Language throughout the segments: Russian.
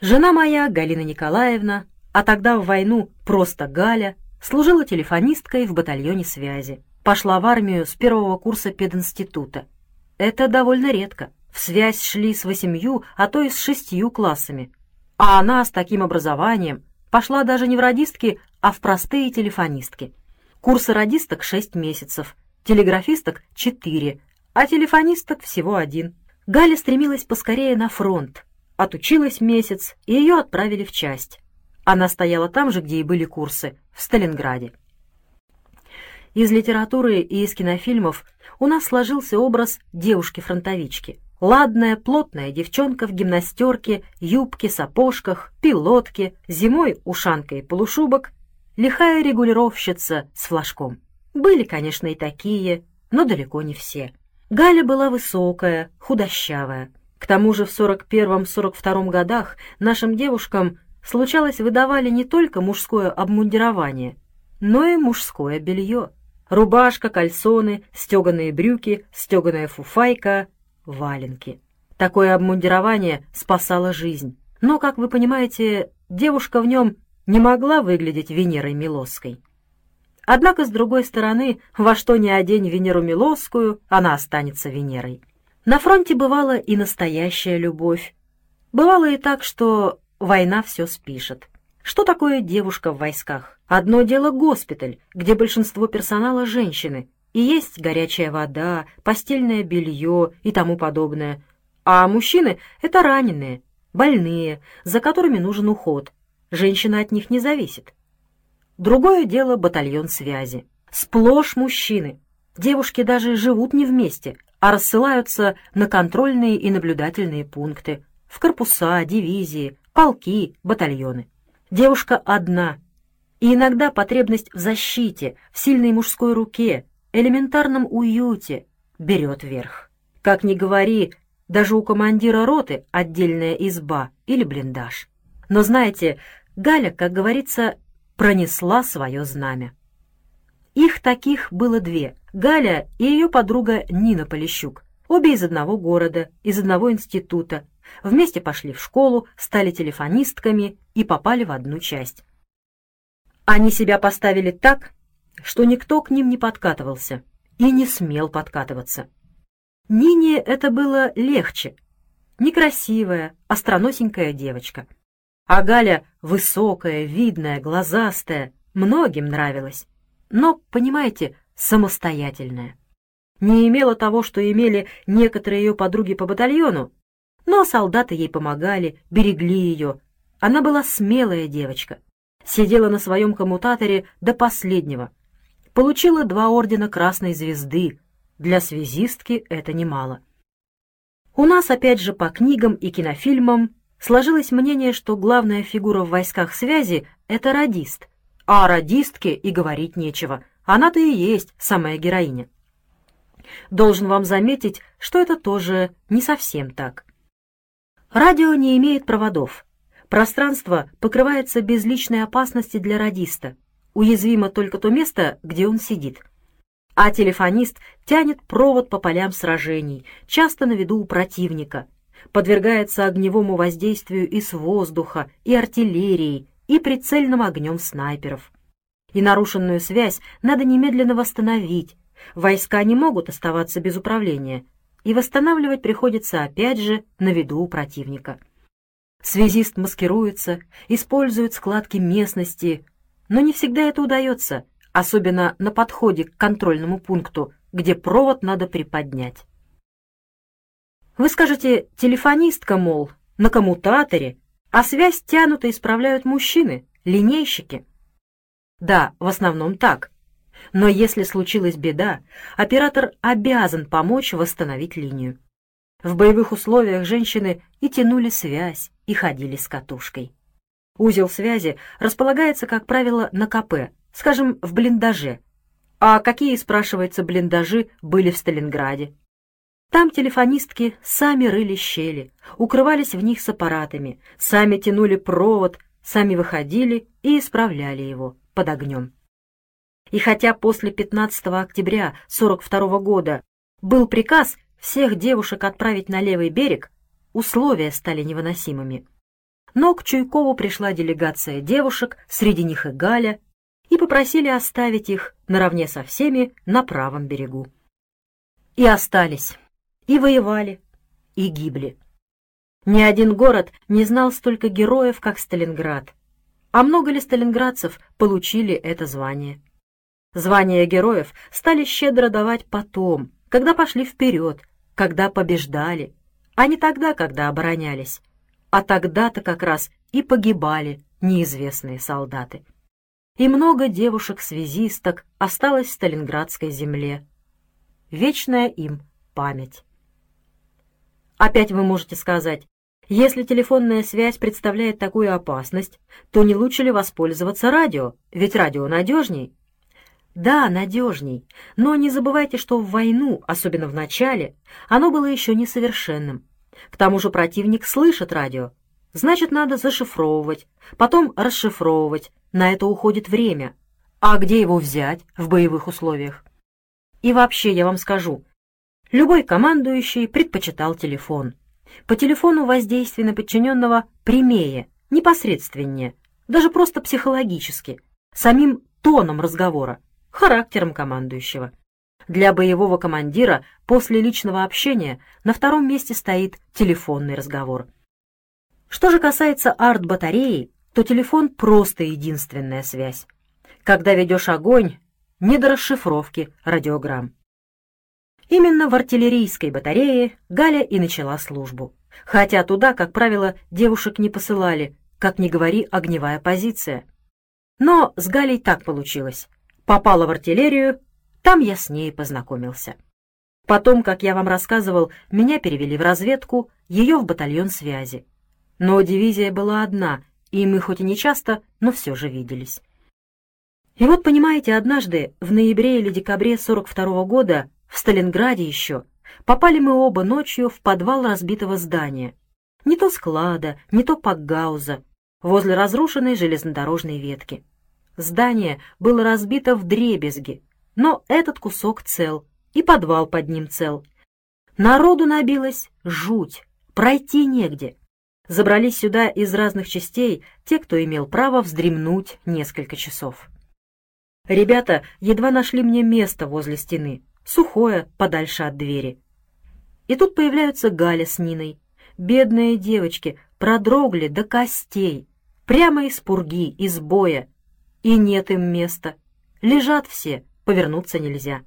Жена моя, Галина Николаевна, а тогда в войну просто Галя, служила телефонисткой в батальоне связи. Пошла в армию с первого курса пединститута. Это довольно редко. В связь шли с восемью, а то и с шестью классами. А она с таким образованием пошла даже не в радистки, а в простые телефонистки. Курсы радисток шесть месяцев, телеграфисток четыре, а телефонисток всего один. Галя стремилась поскорее на фронт. Отучилась месяц, и ее отправили в часть. Она стояла там же, где и были курсы, в Сталинграде. Из литературы и из кинофильмов у нас сложился образ девушки-фронтовички. Ладная, плотная девчонка в гимнастерке, юбке, сапожках, пилотке, зимой ушанка и полушубок, лихая регулировщица с флажком. Были, конечно, и такие, но далеко не все. Галя была высокая, худощавая. К тому же в 41-42 годах нашим девушкам случалось выдавали не только мужское обмундирование, но и мужское белье. Рубашка, кальсоны, стеганые брюки, стеганая фуфайка, валенки. Такое обмундирование спасало жизнь. Но, как вы понимаете, девушка в нем не могла выглядеть Венерой Милосской. Однако, с другой стороны, во что ни одень Венеру Милосскую, она останется Венерой. На фронте бывала и настоящая любовь. Бывало и так, что война все спишет. Что такое девушка в войсках? Одно дело госпиталь, где большинство персонала женщины, и есть горячая вода, постельное белье и тому подобное. А мужчины — это раненые, больные, за которыми нужен уход. Женщина от них не зависит. Другое дело батальон связи. Сплошь мужчины. Девушки даже живут не вместе, а рассылаются на контрольные и наблюдательные пункты, в корпуса, дивизии, полки, батальоны. Девушка одна. И иногда потребность в защите, в сильной мужской руке, элементарном уюте берет верх. Как ни говори, даже у командира роты отдельная изба или блиндаж. Но знаете, Галя, как говорится, пронесла свое знамя. Их таких было две — Галя и ее подруга Нина Полищук. Обе из одного города, из одного института. Вместе пошли в школу, стали телефонистками и попали в одну часть. Они себя поставили так, что никто к ним не подкатывался и не смел подкатываться. Нине это было легче. Некрасивая, остроносенькая девочка — а Галя высокая, видная, глазастая, многим нравилась. Но, понимаете, самостоятельная. Не имела того, что имели некоторые ее подруги по батальону, но солдаты ей помогали, берегли ее. Она была смелая девочка. Сидела на своем коммутаторе до последнего. Получила два ордена Красной Звезды. Для связистки это немало. У нас, опять же, по книгам и кинофильмам сложилось мнение, что главная фигура в войсках связи — это радист, а о радистке и говорить нечего, она-то и есть самая героиня. Должен вам заметить, что это тоже не совсем так. Радио не имеет проводов. Пространство покрывается без личной опасности для радиста. Уязвимо только то место, где он сидит. А телефонист тянет провод по полям сражений, часто на виду у противника — подвергается огневому воздействию и с воздуха, и артиллерии, и прицельным огнем снайперов. И нарушенную связь надо немедленно восстановить. Войска не могут оставаться без управления, и восстанавливать приходится опять же на виду у противника. Связист маскируется, использует складки местности, но не всегда это удается, особенно на подходе к контрольному пункту, где провод надо приподнять. Вы скажете, телефонистка, мол, на коммутаторе, а связь тянут и исправляют мужчины, линейщики. Да, в основном так. Но если случилась беда, оператор обязан помочь восстановить линию. В боевых условиях женщины и тянули связь, и ходили с катушкой. Узел связи располагается, как правило, на КП, скажем, в блиндаже. А какие, спрашивается, блиндажи были в Сталинграде? Там телефонистки сами рыли щели, укрывались в них с аппаратами, сами тянули провод, сами выходили и исправляли его под огнем. И хотя после 15 октября 42 года был приказ всех девушек отправить на левый берег, условия стали невыносимыми. но к Чуйкову пришла делегация девушек, среди них и Галя, и попросили оставить их наравне со всеми на правом берегу. И остались, и воевали, и гибли. Ни один город не знал столько героев, как Сталинград. А много ли сталинградцев получили это звание? Звания героев стали щедро давать потом, когда пошли вперед, когда побеждали, а не тогда, когда оборонялись. А тогда-то как раз и погибали неизвестные солдаты. И много девушек-связисток осталось в Сталинградской земле. Вечная им память. Опять вы можете сказать, если телефонная связь представляет такую опасность, то не лучше ли воспользоваться радио, ведь радио надежней? Да, надежней, но не забывайте, что в войну, особенно в начале, оно было еще несовершенным. К тому же противник слышит радио, значит, надо зашифровывать, потом расшифровывать, на это уходит время. А где его взять в боевых условиях? И вообще, я вам скажу, любой командующий предпочитал телефон. По телефону воздействие на подчиненного прямее, непосредственнее, даже просто психологически, самим тоном разговора, характером командующего. Для боевого командира после личного общения на втором месте стоит телефонный разговор. Что же касается арт-батареи, то телефон просто единственная связь. Когда ведешь огонь, не до расшифровки радиограмм. Именно в артиллерийской батарее Галя и начала службу. Хотя туда, как правило, девушек не посылали, как ни говори, огневая позиция. Но с Галей так получилось. Попала в артиллерию, там я с ней познакомился. Потом, как я вам рассказывал, меня перевели в разведку, ее в батальон связи. Но дивизия была одна, и мы хоть и не часто, но все же виделись. И вот, понимаете, однажды, в ноябре или декабре 42 -го года, в Сталинграде еще попали мы оба ночью в подвал разбитого здания. Не то склада, не то пакгауза, возле разрушенной железнодорожной ветки. Здание было разбито в дребезги, но этот кусок цел, и подвал под ним цел. Народу набилось жуть, пройти негде. Забрались сюда из разных частей те, кто имел право вздремнуть несколько часов. Ребята едва нашли мне место возле стены, сухое, подальше от двери. И тут появляются Галя с Ниной. Бедные девочки продрогли до костей, прямо из пурги, из боя. И нет им места. Лежат все, повернуться нельзя.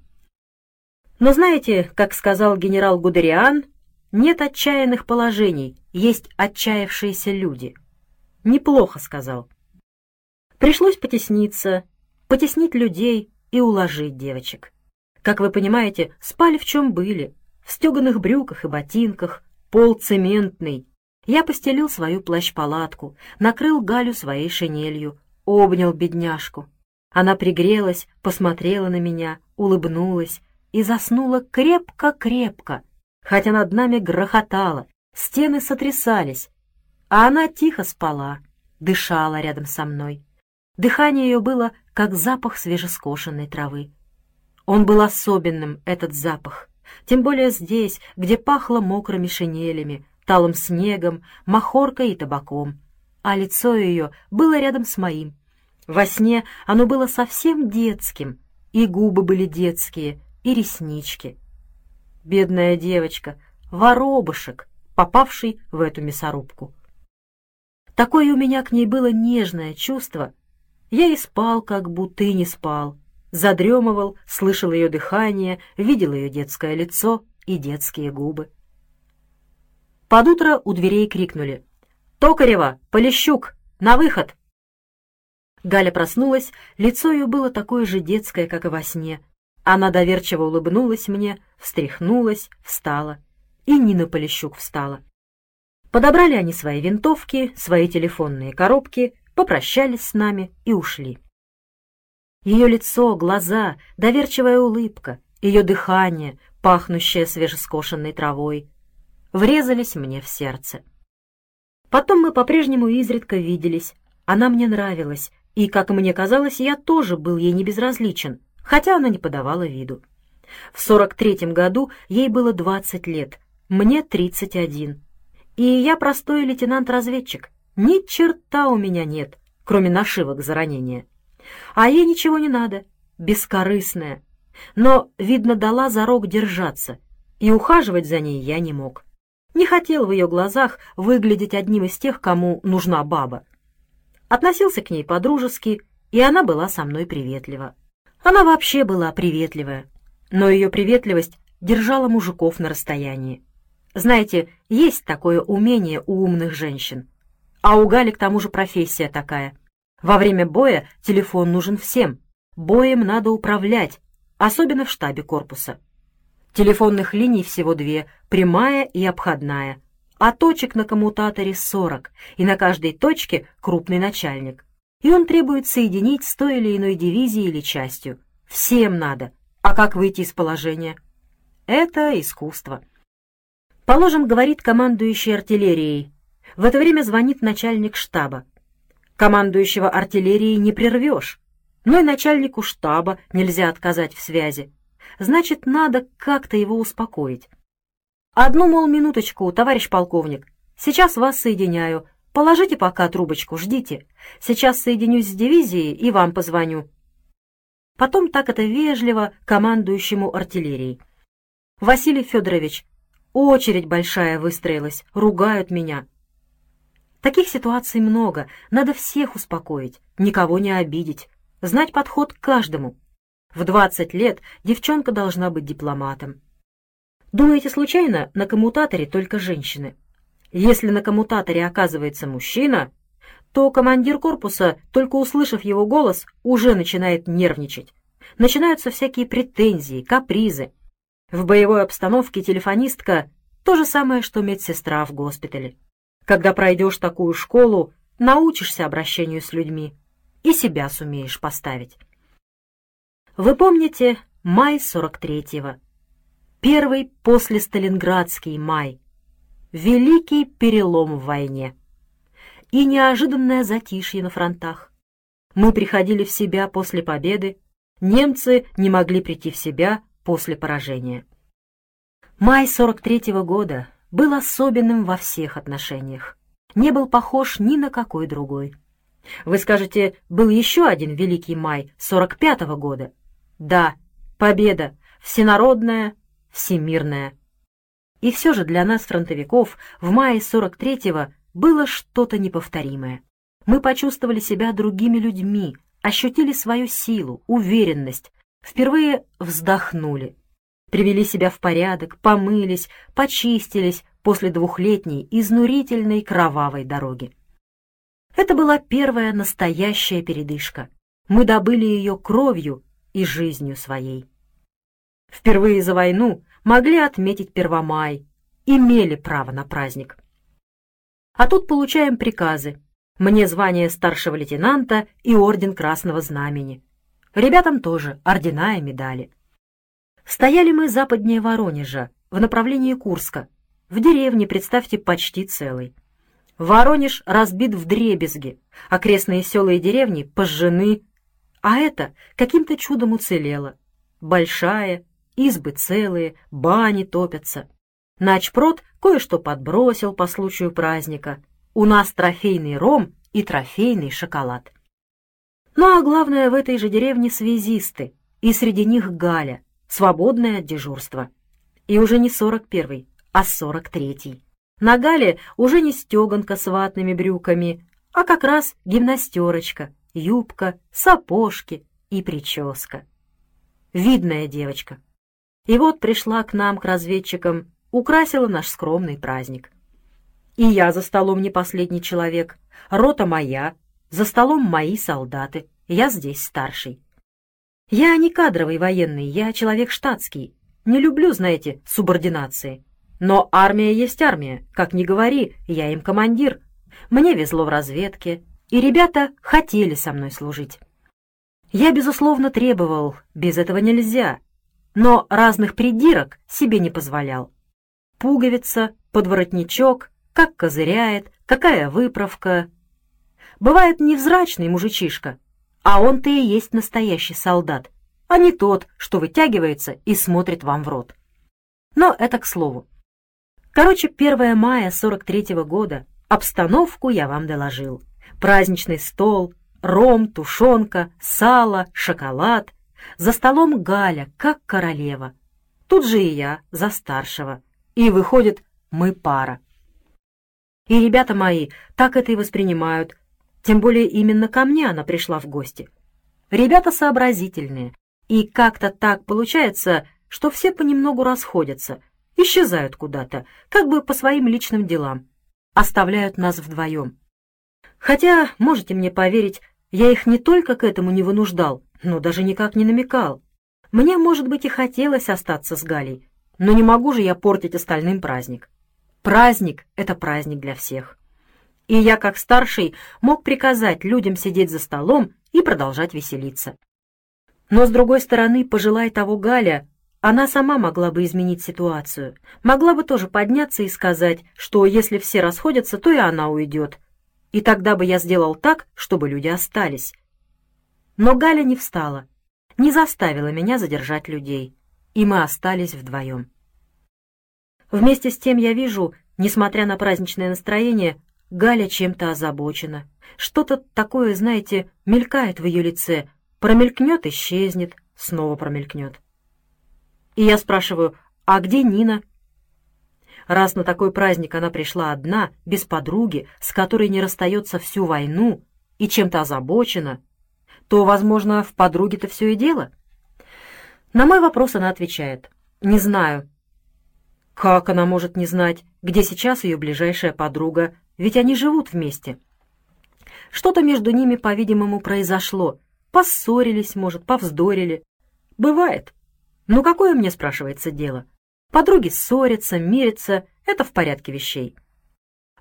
Но знаете, как сказал генерал Гудериан, нет отчаянных положений, есть отчаявшиеся люди. Неплохо сказал. Пришлось потесниться, потеснить людей и уложить девочек. Как вы понимаете, спали в чем были, в стеганых брюках и ботинках, пол цементный. Я постелил свою плащ-палатку, накрыл Галю своей шинелью, обнял бедняжку. Она пригрелась, посмотрела на меня, улыбнулась и заснула крепко-крепко, хотя над нами грохотало, стены сотрясались, а она тихо спала, дышала рядом со мной. Дыхание ее было, как запах свежескошенной травы. Он был особенным, этот запах, тем более здесь, где пахло мокрыми шинелями, талым снегом, махоркой и табаком, а лицо ее было рядом с моим. Во сне оно было совсем детским, и губы были детские, и реснички. Бедная девочка, воробушек, попавший в эту мясорубку. Такое у меня к ней было нежное чувство. Я и спал, как будто и не спал, задремывал, слышал ее дыхание, видел ее детское лицо и детские губы. Под утро у дверей крикнули «Токарева! Полищук! На выход!» Галя проснулась, лицо ее было такое же детское, как и во сне. Она доверчиво улыбнулась мне, встряхнулась, встала. И Нина Полищук встала. Подобрали они свои винтовки, свои телефонные коробки, попрощались с нами и ушли. Ее лицо, глаза, доверчивая улыбка, ее дыхание, пахнущее свежескошенной травой, врезались мне в сердце. Потом мы по-прежнему изредка виделись. Она мне нравилась, и, как мне казалось, я тоже был ей не безразличен, хотя она не подавала виду. В сорок третьем году ей было двадцать лет, мне тридцать один. И я простой лейтенант-разведчик, Ни черта у меня нет, кроме нашивок за ранение. А ей ничего не надо, бескорыстная. Но, видно, дала зарок держаться, и ухаживать за ней я не мог. Не хотел в ее глазах выглядеть одним из тех, кому нужна баба. Относился к ней по-дружески, и она была со мной приветлива. Она вообще была приветливая, но ее приветливость держала мужиков на расстоянии. Знаете, есть такое умение у умных женщин. А у Гали к тому же профессия такая. Во время боя телефон нужен всем. Боем надо управлять, особенно в штабе корпуса. Телефонных линий всего две, прямая и обходная, а точек на коммутаторе 40, и на каждой точке крупный начальник. И он требует соединить с той или иной дивизией или частью. Всем надо. А как выйти из положения? Это искусство. Положим, говорит командующий артиллерией. В это время звонит начальник штаба. Командующего артиллерией не прервешь, но и начальнику штаба нельзя отказать в связи. Значит, надо как-то его успокоить. Одну, мол, минуточку, товарищ полковник. Сейчас вас соединяю. Положите пока трубочку, ждите. Сейчас соединюсь с дивизией и вам позвоню. Потом так это вежливо командующему артиллерией. Василий Федорович, очередь большая выстроилась, ругают меня. Таких ситуаций много, надо всех успокоить, никого не обидеть, знать подход к каждому. В 20 лет девчонка должна быть дипломатом. Думаете, случайно на коммутаторе только женщины? Если на коммутаторе оказывается мужчина, то командир корпуса, только услышав его голос, уже начинает нервничать. Начинаются всякие претензии, капризы. В боевой обстановке телефонистка — то же самое, что медсестра в госпитале. Когда пройдешь такую школу, научишься обращению с людьми и себя сумеешь поставить. Вы помните май 43-го? Первый после Сталинградский май. Великий перелом в войне. И неожиданное затишье на фронтах. Мы приходили в себя после победы, немцы не могли прийти в себя после поражения. Май 43-го года был особенным во всех отношениях. Не был похож ни на какой другой. Вы скажете, был еще один Великий май 45-го года. Да, победа, всенародная, всемирная. И все же для нас, фронтовиков, в мае 43-го было что-то неповторимое. Мы почувствовали себя другими людьми, ощутили свою силу, уверенность, впервые вздохнули, привели себя в порядок, помылись, почистились после двухлетней изнурительной кровавой дороги. Это была первая настоящая передышка. Мы добыли ее кровью и жизнью своей. Впервые за войну могли отметить Первомай, имели право на праздник. А тут получаем приказы. Мне звание старшего лейтенанта и орден Красного Знамени. Ребятам тоже ордена и медали. Стояли мы западнее Воронежа, в направлении Курска. В деревне, представьте, почти целый. Воронеж разбит в дребезги, окрестные села и деревни пожжены, а это каким-то чудом уцелело. Большая, избы целые, бани топятся. Начпрод кое-что подбросил по случаю праздника. У нас трофейный ром и трофейный шоколад. Ну а главное, в этой же деревне связисты, и среди них Галя, свободное от дежурства. И уже не сорок первый, а сорок третий. На Гале уже не стеганка с ватными брюками, а как раз гимнастерочка, юбка, сапожки и прическа. Видная девочка. И вот пришла к нам, к разведчикам, украсила наш скромный праздник. И я за столом не последний человек, рота моя, за столом мои солдаты, я здесь старший. Я не кадровый военный, я человек штатский. Не люблю, знаете, субординации. Но армия есть армия, как ни говори, я им командир. Мне везло в разведке, и ребята хотели со мной служить. Я, безусловно, требовал, без этого нельзя, но разных придирок себе не позволял. Пуговица, подворотничок, как козыряет, какая выправка. Бывает невзрачный мужичишка, а он-то и есть настоящий солдат, а не тот, что вытягивается и смотрит вам в рот. Но это к слову. Короче, 1 мая 43 -го года Обстановку я вам доложил. Праздничный стол, ром, тушенка, сало, шоколад. За столом Галя, как королева. Тут же и я, за старшего. И выходит, мы пара. И ребята мои так это и воспринимают, тем более именно ко мне она пришла в гости. Ребята сообразительные, и как-то так получается, что все понемногу расходятся, исчезают куда-то, как бы по своим личным делам, оставляют нас вдвоем. Хотя, можете мне поверить, я их не только к этому не вынуждал, но даже никак не намекал. Мне, может быть, и хотелось остаться с Галей, но не могу же я портить остальным праздник. Праздник — это праздник для всех. И я, как старший, мог приказать людям сидеть за столом и продолжать веселиться. Но, с другой стороны, пожелая того Галя, она сама могла бы изменить ситуацию, могла бы тоже подняться и сказать, что если все расходятся, то и она уйдет. И тогда бы я сделал так, чтобы люди остались. Но Галя не встала, не заставила меня задержать людей, и мы остались вдвоем. Вместе с тем я вижу, несмотря на праздничное настроение, Галя чем-то озабочена. Что-то такое, знаете, мелькает в ее лице, промелькнет, исчезнет, снова промелькнет. И я спрашиваю, а где Нина? Раз на такой праздник она пришла одна, без подруги, с которой не расстается всю войну и чем-то озабочена, то, возможно, в подруге-то все и дело. На мой вопрос она отвечает, не знаю, как она может не знать, где сейчас ее ближайшая подруга, ведь они живут вместе? Что-то между ними, по-видимому, произошло. Поссорились, может, повздорили. Бывает. Ну какое мне, спрашивается, дело? Подруги ссорятся, мирятся, это в порядке вещей.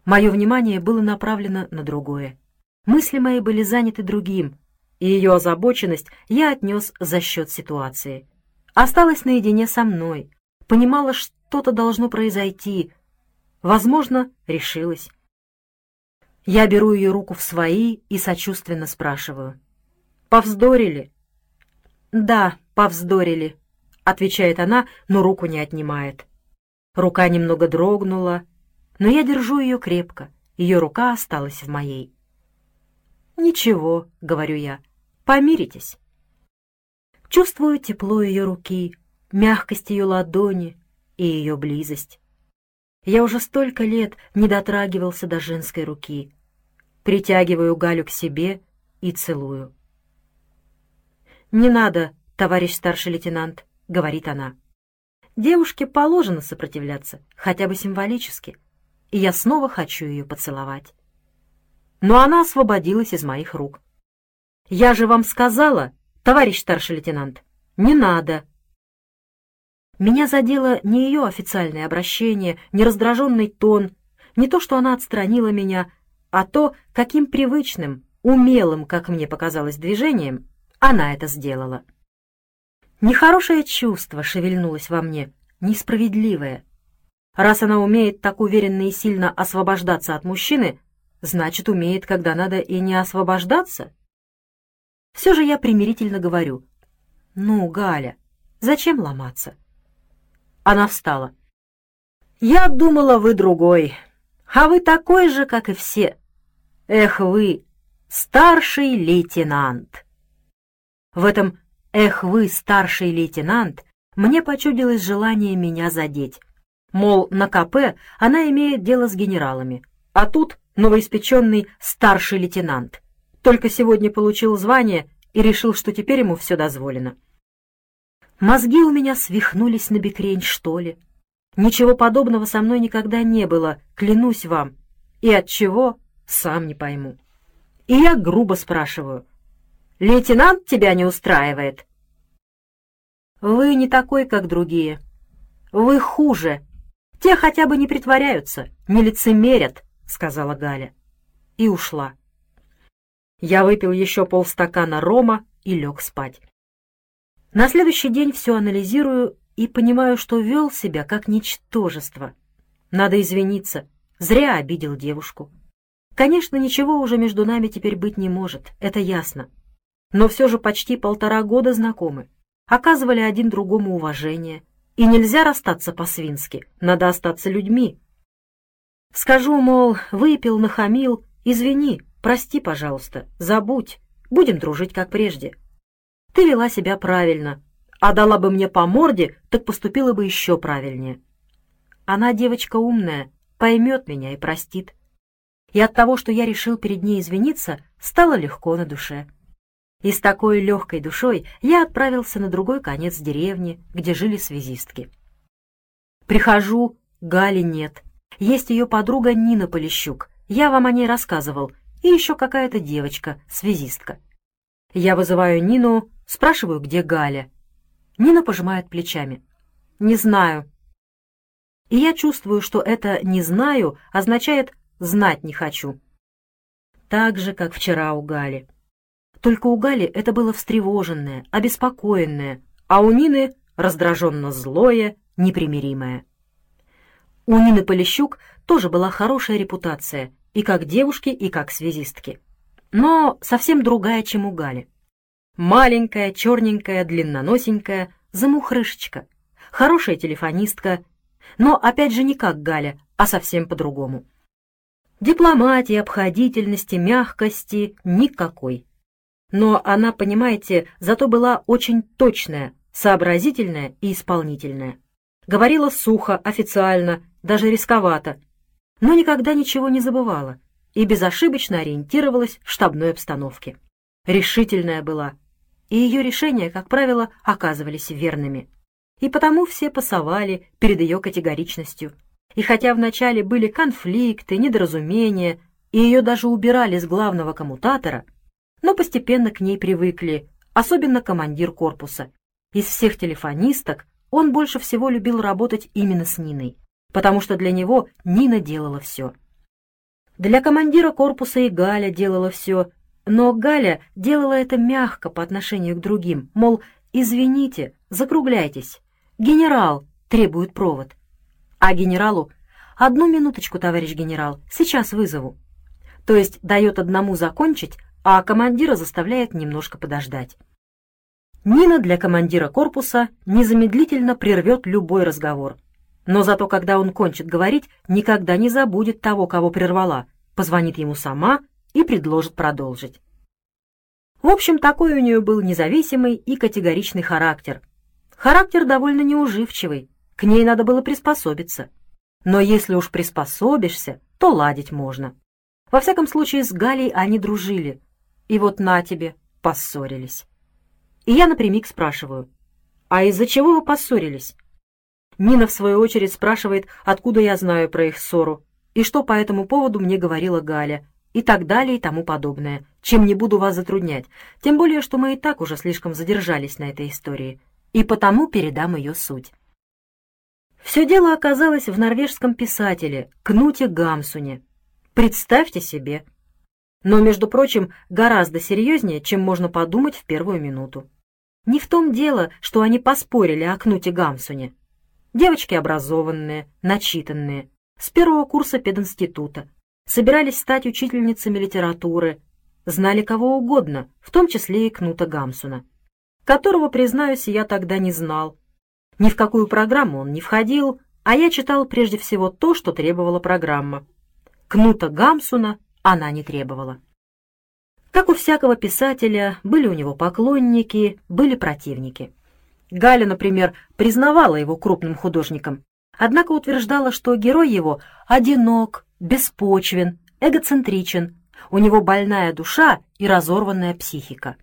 Мое внимание было направлено на другое. Мысли мои были заняты другим, и ее озабоченность я отнес за счет ситуации. Осталась наедине со мной, понимала, что что-то должно произойти. Возможно, решилась. Я беру ее руку в свои и сочувственно спрашиваю. «Повздорили?» «Да, повздорили», — отвечает она, но руку не отнимает. Рука немного дрогнула, но я держу ее крепко, ее рука осталась в моей. «Ничего», — говорю я, — «помиритесь». Чувствую тепло ее руки, мягкость ее ладони, и ее близость. Я уже столько лет не дотрагивался до женской руки. Притягиваю Галю к себе и целую. «Не надо, товарищ старший лейтенант», — говорит она. «Девушке положено сопротивляться, хотя бы символически, и я снова хочу ее поцеловать». Но она освободилась из моих рук. «Я же вам сказала, товарищ старший лейтенант, не надо», меня задело не ее официальное обращение, не раздраженный тон, не то, что она отстранила меня, а то, каким привычным, умелым, как мне показалось, движением она это сделала. Нехорошее чувство шевельнулось во мне, несправедливое. Раз она умеет так уверенно и сильно освобождаться от мужчины, значит, умеет, когда надо и не освобождаться. Все же я примирительно говорю. «Ну, Галя, зачем ломаться? Она встала. «Я думала, вы другой, а вы такой же, как и все. Эх вы, старший лейтенант!» В этом «эх вы, старший лейтенант» мне почудилось желание меня задеть. Мол, на КП она имеет дело с генералами, а тут новоиспеченный старший лейтенант. Только сегодня получил звание и решил, что теперь ему все дозволено. Мозги у меня свихнулись на бекрень, что ли? Ничего подобного со мной никогда не было, клянусь вам. И от чего, сам не пойму. И я грубо спрашиваю. «Лейтенант тебя не устраивает?» «Вы не такой, как другие. Вы хуже. Те хотя бы не притворяются, не лицемерят», — сказала Галя. И ушла. Я выпил еще полстакана рома и лег спать. На следующий день все анализирую и понимаю, что вел себя как ничтожество. Надо извиниться, зря обидел девушку. Конечно, ничего уже между нами теперь быть не может, это ясно. Но все же почти полтора года знакомы, оказывали один другому уважение. И нельзя расстаться по-свински, надо остаться людьми. Скажу, мол, выпил, нахамил, извини, прости, пожалуйста, забудь, будем дружить как прежде. Ты вела себя правильно, а дала бы мне по морде, так поступила бы еще правильнее. Она девочка умная, поймет меня и простит. И от того, что я решил перед ней извиниться, стало легко на душе. И с такой легкой душой я отправился на другой конец деревни, где жили связистки. Прихожу, Гали нет. Есть ее подруга Нина Полищук. Я вам о ней рассказывал. И еще какая-то девочка, связистка. Я вызываю Нину, спрашиваю, где Галя. Нина пожимает плечами. «Не знаю». И я чувствую, что это «не знаю» означает «знать не хочу». Так же, как вчера у Гали. Только у Гали это было встревоженное, обеспокоенное, а у Нины раздраженно злое, непримиримое. У Нины Полищук тоже была хорошая репутация и как девушки, и как связистки. Но совсем другая, чем у Гали. Маленькая, черненькая, длинноносенькая, замухрышечка, хорошая телефонистка, но опять же не как Галя, а совсем по-другому. Дипломатии, обходительности, мягкости никакой но она, понимаете, зато была очень точная, сообразительная и исполнительная. Говорила сухо, официально, даже рисковато, но никогда ничего не забывала и безошибочно ориентировалась в штабной обстановке. Решительная была, и ее решения, как правило, оказывались верными. И потому все пасовали перед ее категоричностью. И хотя вначале были конфликты, недоразумения, и ее даже убирали с главного коммутатора, но постепенно к ней привыкли, особенно командир корпуса. Из всех телефонисток он больше всего любил работать именно с Ниной, потому что для него Нина делала все. Для командира корпуса и Галя делала все, но Галя делала это мягко по отношению к другим, мол, извините, закругляйтесь, генерал требует провод. А генералу «Одну минуточку, товарищ генерал, сейчас вызову». То есть дает одному закончить, а командира заставляет немножко подождать. Нина для командира корпуса незамедлительно прервет любой разговор. Но зато, когда он кончит говорить, никогда не забудет того, кого прервала, позвонит ему сама и предложит продолжить. В общем, такой у нее был независимый и категоричный характер. Характер довольно неуживчивый, к ней надо было приспособиться. Но если уж приспособишься, то ладить можно. Во всяком случае, с Галей они дружили, и вот на тебе, поссорились. И я напрямик спрашиваю, а из-за чего вы поссорились? Нина, в свою очередь, спрашивает, откуда я знаю про их ссору, и что по этому поводу мне говорила Галя, и так далее и тому подобное, чем не буду вас затруднять, тем более, что мы и так уже слишком задержались на этой истории, и потому передам ее суть. Все дело оказалось в норвежском писателе Кнуте Гамсуне. Представьте себе, но, между прочим, гораздо серьезнее, чем можно подумать в первую минуту. Не в том дело, что они поспорили о Кнуте Гамсуне. Девочки образованные, начитанные, с первого курса пединститута, собирались стать учительницами литературы, знали кого угодно, в том числе и Кнута Гамсуна, которого, признаюсь, я тогда не знал. Ни в какую программу он не входил, а я читал прежде всего то, что требовала программа. Кнута Гамсуна она не требовала. Как у всякого писателя, были у него поклонники, были противники. Галя, например, признавала его крупным художником, однако утверждала, что герой его одинок, беспочвен, эгоцентричен, у него больная душа и разорванная психика.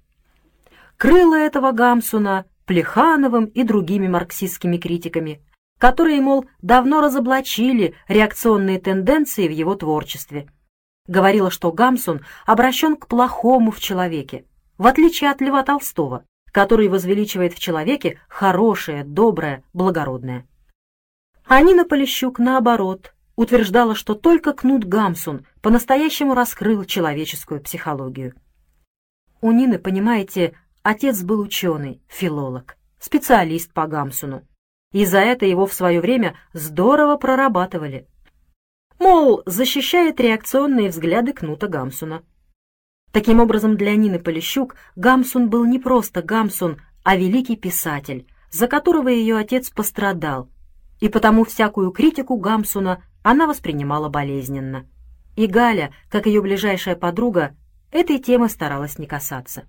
Крыло этого Гамсуна Плехановым и другими марксистскими критиками, которые, мол, давно разоблачили реакционные тенденции в его творчестве – говорила, что Гамсун обращен к плохому в человеке, в отличие от Льва Толстого, который возвеличивает в человеке хорошее, доброе, благородное. А Нина Полищук, наоборот, утверждала, что только Кнут Гамсун по-настоящему раскрыл человеческую психологию. У Нины, понимаете, отец был ученый, филолог, специалист по Гамсуну, и за это его в свое время здорово прорабатывали – мол, защищает реакционные взгляды Кнута Гамсуна. Таким образом, для Нины Полищук Гамсун был не просто Гамсун, а великий писатель, за которого ее отец пострадал, и потому всякую критику Гамсуна она воспринимала болезненно. И Галя, как ее ближайшая подруга, этой темы старалась не касаться.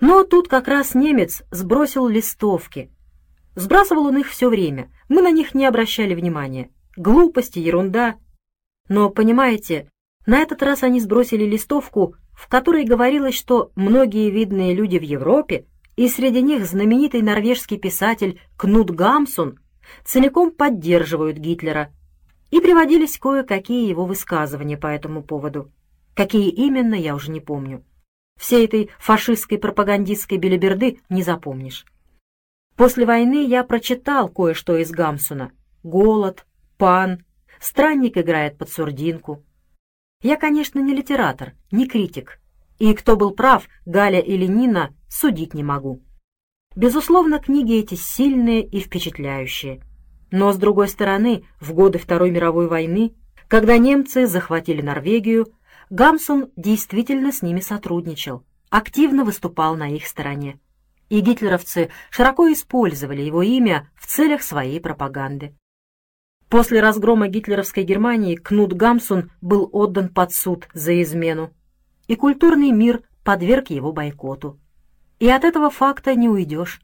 Но тут как раз немец сбросил листовки. Сбрасывал он их все время, мы на них не обращали внимания. Глупости, ерунда. Но, понимаете, на этот раз они сбросили листовку, в которой говорилось, что многие видные люди в Европе, и среди них знаменитый норвежский писатель Кнут Гамсун, целиком поддерживают Гитлера, и приводились кое-какие его высказывания по этому поводу. Какие именно, я уже не помню. Всей этой фашистской пропагандистской белиберды не запомнишь. После войны я прочитал кое-что из Гамсуна. «Голод», «Пан», «Странник играет под сурдинку». Я, конечно, не литератор, не критик. И кто был прав, Галя или Нина, судить не могу. Безусловно, книги эти сильные и впечатляющие. Но, с другой стороны, в годы Второй мировой войны, когда немцы захватили Норвегию, Гамсун действительно с ними сотрудничал, активно выступал на их стороне. И гитлеровцы широко использовали его имя в целях своей пропаганды. После разгрома гитлеровской Германии Кнут Гамсун был отдан под суд за измену, и культурный мир подверг его бойкоту. И от этого факта не уйдешь.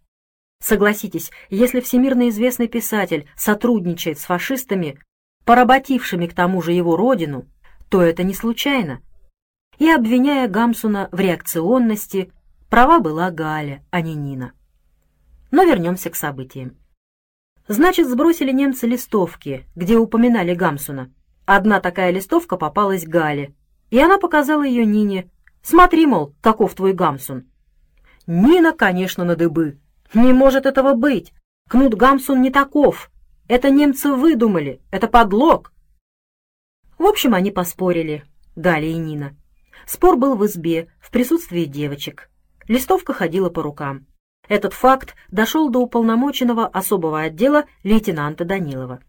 Согласитесь, если всемирно известный писатель сотрудничает с фашистами, поработившими к тому же его родину, то это не случайно. И обвиняя Гамсуна в реакционности, права была Галя, а не Нина. Но вернемся к событиям. Значит, сбросили немцы листовки, где упоминали Гамсуна. Одна такая листовка попалась Гале, и она показала ее Нине. «Смотри, мол, каков твой Гамсун». Нина, конечно, на дыбы. Не может этого быть. Кнут Гамсун не таков. Это немцы выдумали. Это подлог. В общем, они поспорили, Галя и Нина. Спор был в избе, в присутствии девочек. Листовка ходила по рукам. Этот факт дошел до уполномоченного особого отдела лейтенанта Данилова.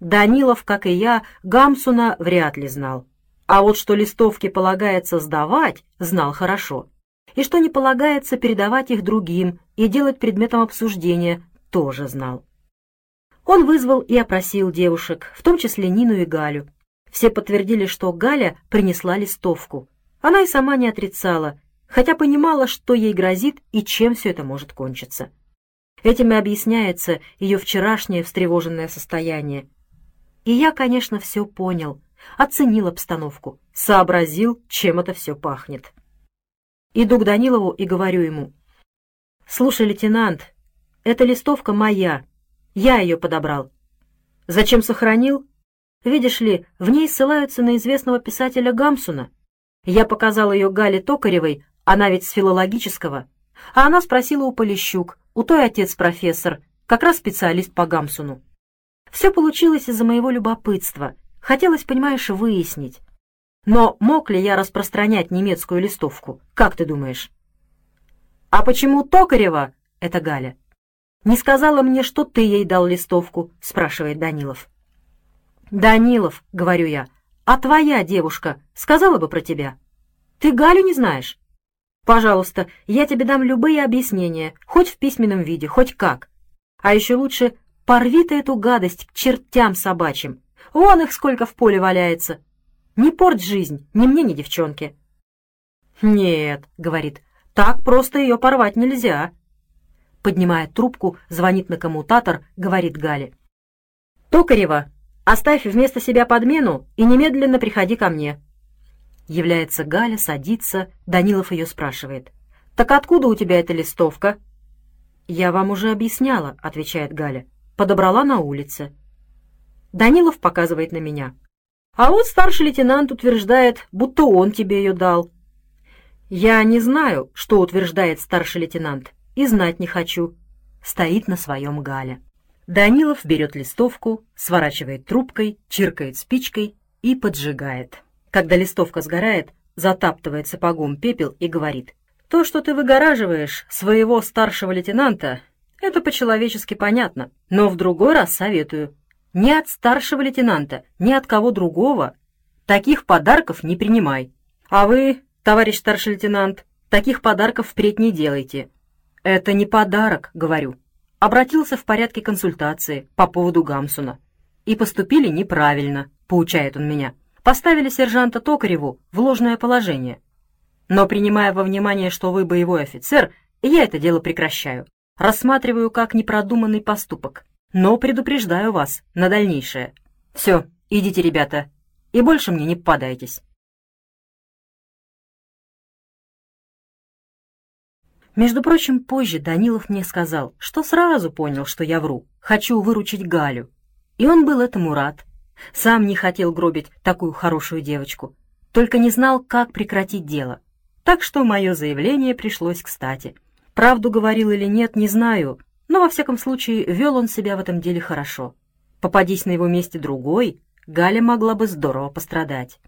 Данилов, как и я, Гамсуна вряд ли знал. А вот что листовки полагается сдавать, знал хорошо. И что не полагается передавать их другим и делать предметом обсуждения, тоже знал. Он вызвал и опросил девушек, в том числе Нину и Галю. Все подтвердили, что Галя принесла листовку. Она и сама не отрицала, хотя понимала, что ей грозит и чем все это может кончиться. Этим и объясняется ее вчерашнее встревоженное состояние. И я, конечно, все понял, оценил обстановку, сообразил, чем это все пахнет. Иду к Данилову и говорю ему, «Слушай, лейтенант, эта листовка моя, я ее подобрал. Зачем сохранил? Видишь ли, в ней ссылаются на известного писателя Гамсуна. Я показал ее Гале Токаревой, она ведь с филологического. А она спросила у Полищук, у той отец профессор, как раз специалист по Гамсуну. Все получилось из-за моего любопытства. Хотелось, понимаешь, выяснить. Но мог ли я распространять немецкую листовку? Как ты думаешь? «А почему Токарева?» — это Галя. «Не сказала мне, что ты ей дал листовку?» — спрашивает Данилов. «Данилов», — говорю я, — «а твоя девушка сказала бы про тебя? Ты Галю не знаешь?» «Пожалуйста, я тебе дам любые объяснения, хоть в письменном виде, хоть как. А еще лучше порви ты эту гадость к чертям собачьим. Вон их сколько в поле валяется. Не порть жизнь ни мне, ни девчонке». «Нет», — говорит, — «так просто ее порвать нельзя». Поднимая трубку, звонит на коммутатор, говорит Гале. «Токарева, Оставь вместо себя подмену и немедленно приходи ко мне». Является Галя, садится, Данилов ее спрашивает. «Так откуда у тебя эта листовка?» «Я вам уже объясняла», — отвечает Галя. «Подобрала на улице». Данилов показывает на меня. «А вот старший лейтенант утверждает, будто он тебе ее дал». «Я не знаю, что утверждает старший лейтенант, и знать не хочу». Стоит на своем Галя. Данилов берет листовку, сворачивает трубкой, чиркает спичкой и поджигает. Когда листовка сгорает, затаптывает сапогом пепел и говорит, «То, что ты выгораживаешь своего старшего лейтенанта, это по-человечески понятно, но в другой раз советую. Ни от старшего лейтенанта, ни от кого другого таких подарков не принимай. А вы, товарищ старший лейтенант, таких подарков впредь не делайте. Это не подарок, говорю» обратился в порядке консультации по поводу Гамсуна. и поступили неправильно», — поучает он меня. «Поставили сержанта Токареву в ложное положение. Но, принимая во внимание, что вы боевой офицер, я это дело прекращаю. Рассматриваю как непродуманный поступок. Но предупреждаю вас на дальнейшее. Все, идите, ребята, и больше мне не попадайтесь». Между прочим, позже Данилов мне сказал, что сразу понял, что я вру, хочу выручить Галю. И он был этому рад. Сам не хотел гробить такую хорошую девочку, только не знал, как прекратить дело. Так что мое заявление пришлось кстати. Правду говорил или нет, не знаю, но во всяком случае вел он себя в этом деле хорошо. Попадись на его месте другой, Галя могла бы здорово пострадать.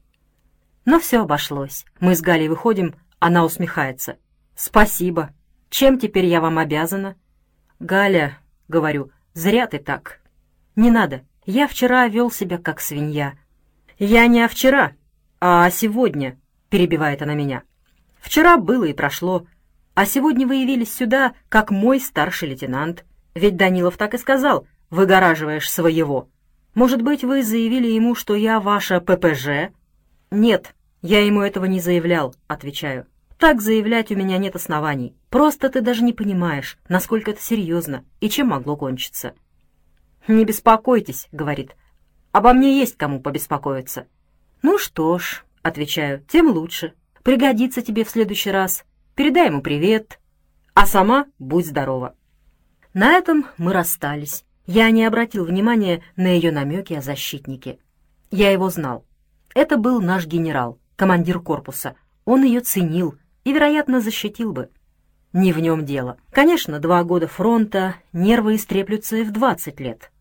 Но все обошлось. Мы с Галей выходим, она усмехается. «Спасибо. Чем теперь я вам обязана?» «Галя», — говорю, — «зря ты так». «Не надо. Я вчера вел себя как свинья». «Я не о вчера, а сегодня», — перебивает она меня. «Вчера было и прошло, а сегодня вы явились сюда, как мой старший лейтенант. Ведь Данилов так и сказал, выгораживаешь своего. Может быть, вы заявили ему, что я ваша ППЖ?» «Нет, я ему этого не заявлял», — отвечаю. Так заявлять у меня нет оснований. Просто ты даже не понимаешь, насколько это серьезно и чем могло кончиться. «Не беспокойтесь», — говорит. «Обо мне есть кому побеспокоиться». «Ну что ж», — отвечаю, — «тем лучше. Пригодится тебе в следующий раз. Передай ему привет. А сама будь здорова». На этом мы расстались. Я не обратил внимания на ее намеки о защитнике. Я его знал. Это был наш генерал, командир корпуса. Он ее ценил, и, вероятно, защитил бы. Не в нем дело. Конечно, два года фронта, нервы истреплются и в двадцать лет.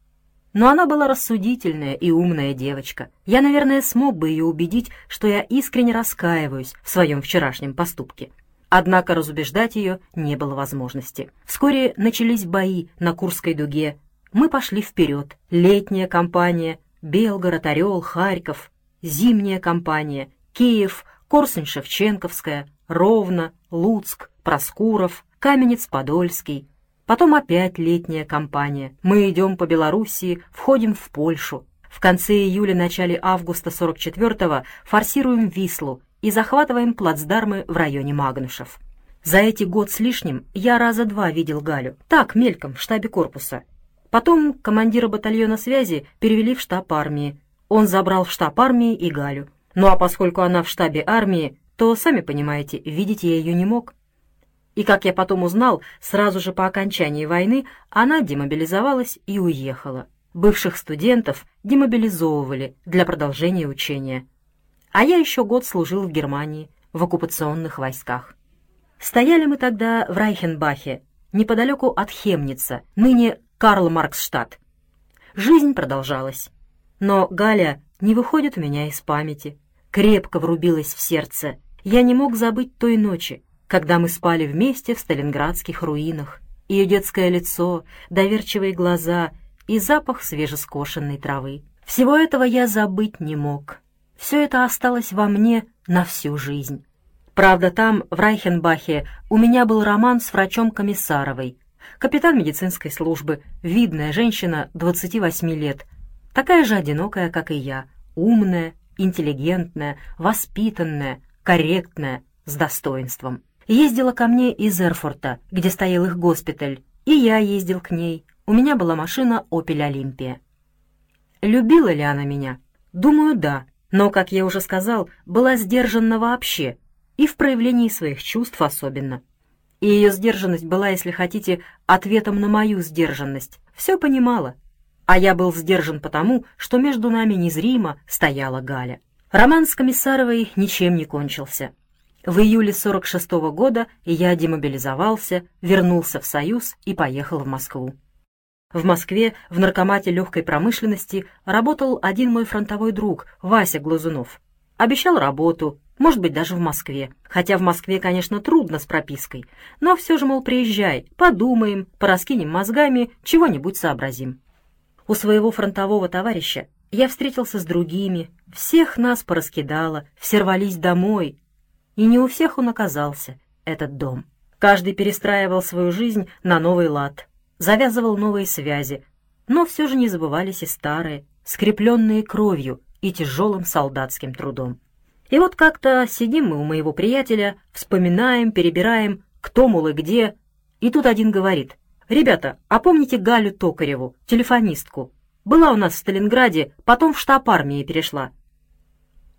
Но она была рассудительная и умная девочка. Я, наверное, смог бы ее убедить, что я искренне раскаиваюсь в своем вчерашнем поступке. Однако разубеждать ее не было возможности. Вскоре начались бои на Курской дуге. Мы пошли вперед. Летняя кампания, Белгород, Орел, Харьков. Зимняя кампания, Киев, Корсунь-Шевченковская, Ровно, Луцк, Проскуров, Каменец-Подольский. Потом опять летняя кампания. Мы идем по Белоруссии, входим в Польшу. В конце июля-начале августа 44-го форсируем Вислу и захватываем плацдармы в районе Магнушев. За эти год с лишним я раза два видел Галю. Так, мельком, в штабе корпуса. Потом командира батальона связи перевели в штаб армии. Он забрал в штаб армии и Галю. Ну а поскольку она в штабе армии, то, сами понимаете, видеть я ее не мог. И, как я потом узнал, сразу же по окончании войны она демобилизовалась и уехала. Бывших студентов демобилизовывали для продолжения учения. А я еще год служил в Германии, в оккупационных войсках. Стояли мы тогда в Райхенбахе, неподалеку от Хемница, ныне Карл-Марксштадт. Жизнь продолжалась. Но Галя не выходит у меня из памяти, крепко врубилась в сердце, я не мог забыть той ночи, когда мы спали вместе в сталинградских руинах. Ее детское лицо, доверчивые глаза и запах свежескошенной травы. Всего этого я забыть не мог. Все это осталось во мне на всю жизнь. Правда, там, в Райхенбахе, у меня был роман с врачом Комиссаровой, капитан медицинской службы, видная женщина 28 лет, такая же одинокая, как и я, умная, интеллигентная, воспитанная, корректная, с достоинством. Ездила ко мне из Эрфурта, где стоял их госпиталь, и я ездил к ней. У меня была машина «Опель Олимпия». Любила ли она меня? Думаю, да, но, как я уже сказал, была сдержанна вообще, и в проявлении своих чувств особенно. И ее сдержанность была, если хотите, ответом на мою сдержанность. Все понимала. А я был сдержан потому, что между нами незримо стояла Галя. Роман с Комиссаровой ничем не кончился. В июле 46 -го года я демобилизовался, вернулся в Союз и поехал в Москву. В Москве в наркомате легкой промышленности работал один мой фронтовой друг, Вася Глазунов. Обещал работу, может быть, даже в Москве. Хотя в Москве, конечно, трудно с пропиской. Но все же, мол, приезжай, подумаем, пораскинем мозгами, чего-нибудь сообразим. У своего фронтового товарища я встретился с другими, всех нас пораскидало, все рвались домой. И не у всех он оказался, этот дом. Каждый перестраивал свою жизнь на новый лад, завязывал новые связи, но все же не забывались и старые, скрепленные кровью и тяжелым солдатским трудом. И вот как-то сидим мы у моего приятеля, вспоминаем, перебираем, кто, мол, и где, и тут один говорит, «Ребята, а помните Галю Токареву, телефонистку? Была у нас в Сталинграде, потом в штаб армии перешла».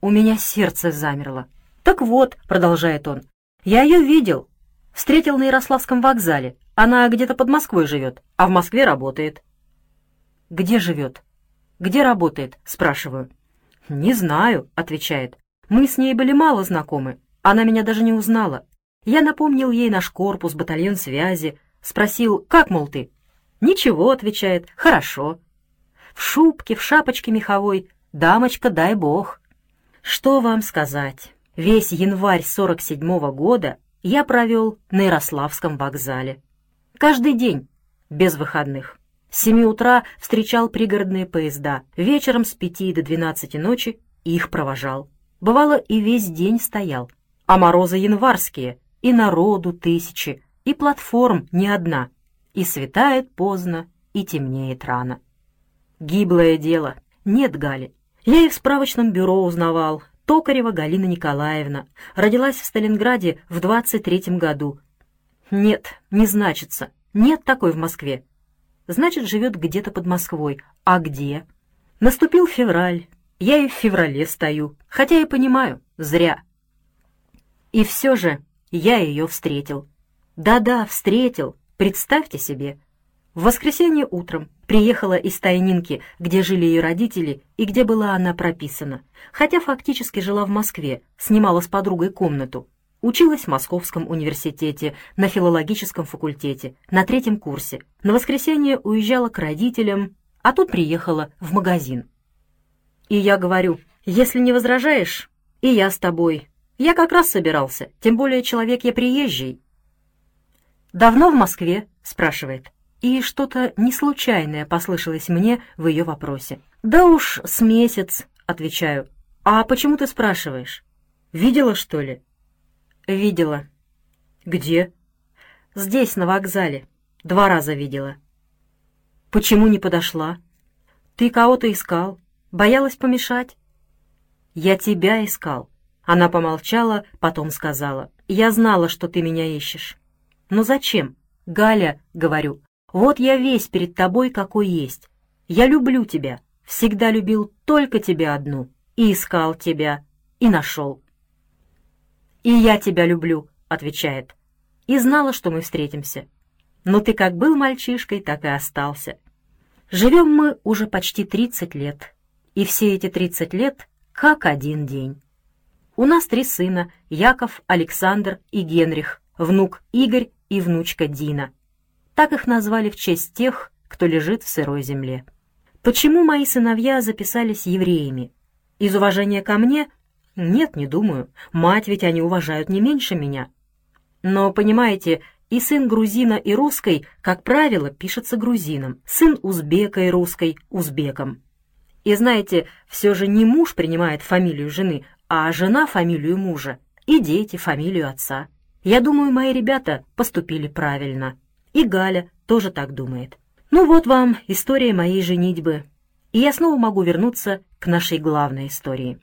У меня сердце замерло. «Так вот», — продолжает он, — «я ее видел, встретил на Ярославском вокзале, она где-то под Москвой живет, а в Москве работает». «Где живет? Где работает?» — спрашиваю. «Не знаю», — отвечает. «Мы с ней были мало знакомы, она меня даже не узнала. Я напомнил ей наш корпус, батальон связи, спросил, как, мол, ты? «Ничего», — отвечает, — «хорошо». В шубке, в шапочке меховой, дамочка, дай бог. Что вам сказать? Весь январь 47-го года я провел на Ярославском вокзале. Каждый день, без выходных. С семи утра встречал пригородные поезда, вечером с пяти до двенадцати ночи их провожал. Бывало, и весь день стоял. А морозы январские, и народу тысячи, и платформ не одна, и светает поздно, и темнеет рано. Гиблое дело, нет Гали. Я и в справочном бюро узнавал. Токарева Галина Николаевна родилась в Сталинграде в 23-м году. Нет, не значится, нет такой в Москве. Значит, живет где-то под Москвой. А где? Наступил февраль, я и в феврале стою, хотя и понимаю, зря. И все же я ее встретил. Да-да, встретил, представьте себе. В воскресенье утром приехала из Тайнинки, где жили ее родители и где была она прописана, хотя фактически жила в Москве, снимала с подругой комнату. Училась в Московском университете, на филологическом факультете, на третьем курсе. На воскресенье уезжала к родителям, а тут приехала в магазин. И я говорю, если не возражаешь, и я с тобой, я как раз собирался, тем более человек я приезжий. «Давно в Москве?» — спрашивает. И что-то неслучайное послышалось мне в ее вопросе. «Да уж, с месяц», — отвечаю. «А почему ты спрашиваешь? Видела, что ли?» «Видела». «Где?» «Здесь, на вокзале. Два раза видела». «Почему не подошла?» «Ты кого-то искал. Боялась помешать?» «Я тебя искал. Она помолчала, потом сказала. «Я знала, что ты меня ищешь». «Но зачем?» «Галя», — говорю, — «вот я весь перед тобой, какой есть. Я люблю тебя, всегда любил только тебя одну, и искал тебя, и нашел». «И я тебя люблю», — отвечает, — «и знала, что мы встретимся. Но ты как был мальчишкой, так и остался. Живем мы уже почти тридцать лет, и все эти тридцать лет как один день». У нас три сына — Яков, Александр и Генрих, внук Игорь и внучка Дина. Так их назвали в честь тех, кто лежит в сырой земле. Почему мои сыновья записались евреями? Из уважения ко мне? Нет, не думаю. Мать ведь они уважают не меньше меня. Но, понимаете, и сын грузина и русской, как правило, пишется грузином, сын узбека и русской — узбеком. И знаете, все же не муж принимает фамилию жены, а жена фамилию мужа и дети фамилию отца. Я думаю, мои ребята поступили правильно. И Галя тоже так думает. Ну вот вам история моей женитьбы. И я снова могу вернуться к нашей главной истории.